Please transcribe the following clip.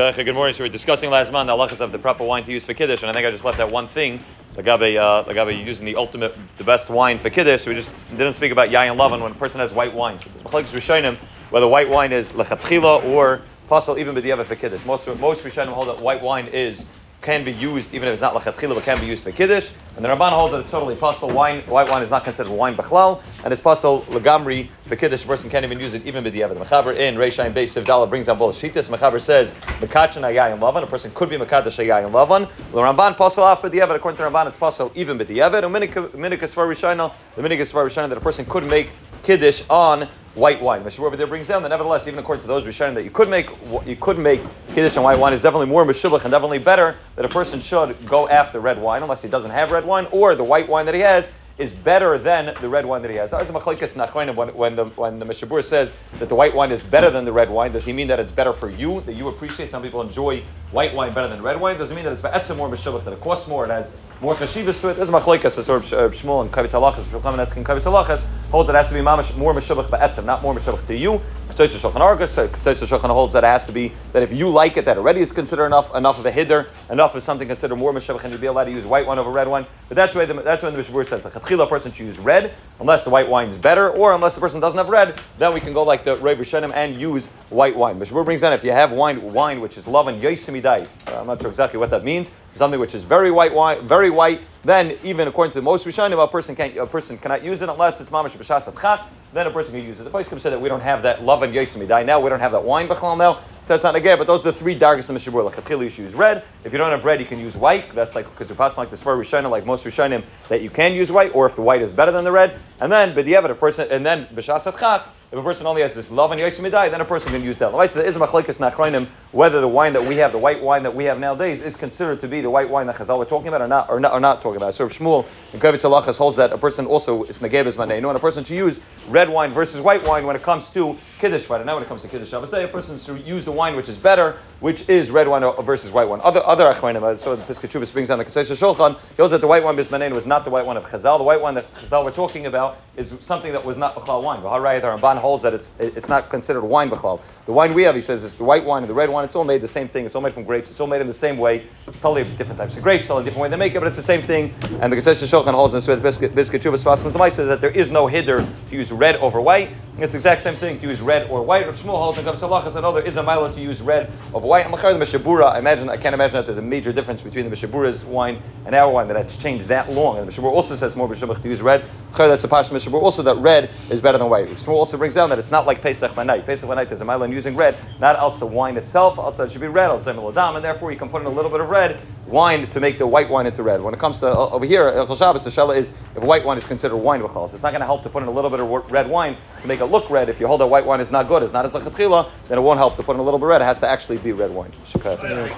Good morning. So we were discussing last month the halachas of the proper wine to use for kiddush, and I think I just left out one thing. Lagabe, uh, Lagabe using the ultimate, the best wine for kiddush. We just didn't speak about yayin lavan when a person has white wine. So machlekes rishonim whether white wine is lechatchila or possible even b'diavad for kiddush. Most most rishonim hold that white wine is can be used even if it's not lechatchila, but can be used for kiddush. And the Ramban holds that it's totally possible. Wine, white wine is not considered wine b'chlal, and it's possible legamri for kiddush. A person can't even use it even b'diavad. The Mechaber in Reishaim Beis Sivdala brings down both shitas. Mechaber says mekachin ayayim lavan. A person could be mekadosh ayayim lavan. The Ramban possible off b'diavad. According to the Ramban, it's possible even b'diavad. Uminikas for Rishayna, the minikas for that a person could make kiddush on white wine. Meshur over there brings down that nevertheless, even according to those Rishonim, that you could make you could make kiddush on white wine is definitely more meshubach and definitely better that a person should go after red wine unless he doesn't have red wine or the white wine that he has is better than the red wine that he has. As a machlekes nachronim, when, when the when the Mishabur says that the white wine is better than the red wine, does he mean that it's better for you, that you appreciate? Some people enjoy white wine better than red wine. Does it mean that it's better more meshubach, that it costs more, it has more kashivas to it. This is machlekes. Sort of uh, Shmuel and Kavitz Halachas, Shulchan and Kavitz Halachas holds that it has to be mamish, more meshubach ba'etzem, not more meshubach to you. Ketzosh Shulchan Aruch, Ketzosh Shulchan holds that it has to be that if you like it, that already is considered enough enough of a hidder, enough of something considered more meshubach, and you'd be allowed to use white wine over red wine. But that's why the, that's when the Mishabur says the chatchila person should use red unless the white wine is better, or unless the person doesn't have red, then we can go like the Rishonim and use white wine. Mishabur brings down if you have wine wine which is love and yosimidai. I'm not sure exactly what that means. Something which is very white wine, very white then even according to the most Rishonim, a person can't a person cannot use it unless it's mamash b'shas. Then a person can use it. The can say that we don't have that love and yosemite. Now we don't have that wine b'chal now. That's not a again. But those are the three dargers in the Mishabur. Like you should use red. If you don't have red, you can use white. That's like because you're passing like the Svar Rishonim, like most Rishonim, that you can use white, or if the white is better than the red. And then b'diavad a person, and then b'shas. If a person only has this love and yosemite, then a person can use that. There is a machlekes nachronim whether the wine that we have, the white wine that we have nowadays, is considered to be the white wine that Chazal were talking about, or not, or not, or not talking about. So Shmuel and Kavitz Halachas holds that a person also it's negebes. No, and a person to use red wine versus white wine when it comes to kiddush Friday. Now, when it comes to kiddush Shabbos a person to use the wine which is better, which is red wine versus white wine. Other other achronim, uh, so the Piskachuvas brings down the Kesesha Shulchan. He holds that the white wine bismanei was not the white wine of Chazal. The white wine that Chazal were talking about is something that was not b'chal wine. The Ramban holds that it's it's not considered wine b'chal. The wine we have, he says, is the white wine and the red wine. It's all made the same thing. It's all made from grapes. It's all made in the same way. It's totally different types of grapes, totally different way they make it, but it's the same thing. And the Ketesha Shulchan holds Biscuit Biscuit Chuvas Pasmas says that there is no hidder to use red over white. It's the exact same thing to use red or white. Rav Shmuel holds Tzalach said, no, there is a milo to use red over white. And the Mishabura, I imagine, I can't imagine that there's a major difference between the Mishabura's wine and our wine that it's changed that long. And the Mishabura also says more Mishabur to use red. That's the Pasha Mishabur also that red is better than white. Rav Shmuel also brings down that it's not like Pesach night. Pesach night there's a milo in using red, not else the wine itself, else it should be red, melodam, and therefore you can put in a little bit of red wine to make the white wine into red. When it comes to uh, over here, El Shabbos, the Shella is if white wine is considered wine it's not going to help to put in a little bit of red wine to make it look red. If you hold that white wine is not good, it's not as a then it won't help to put in a little bit of red. It has to actually be red wine.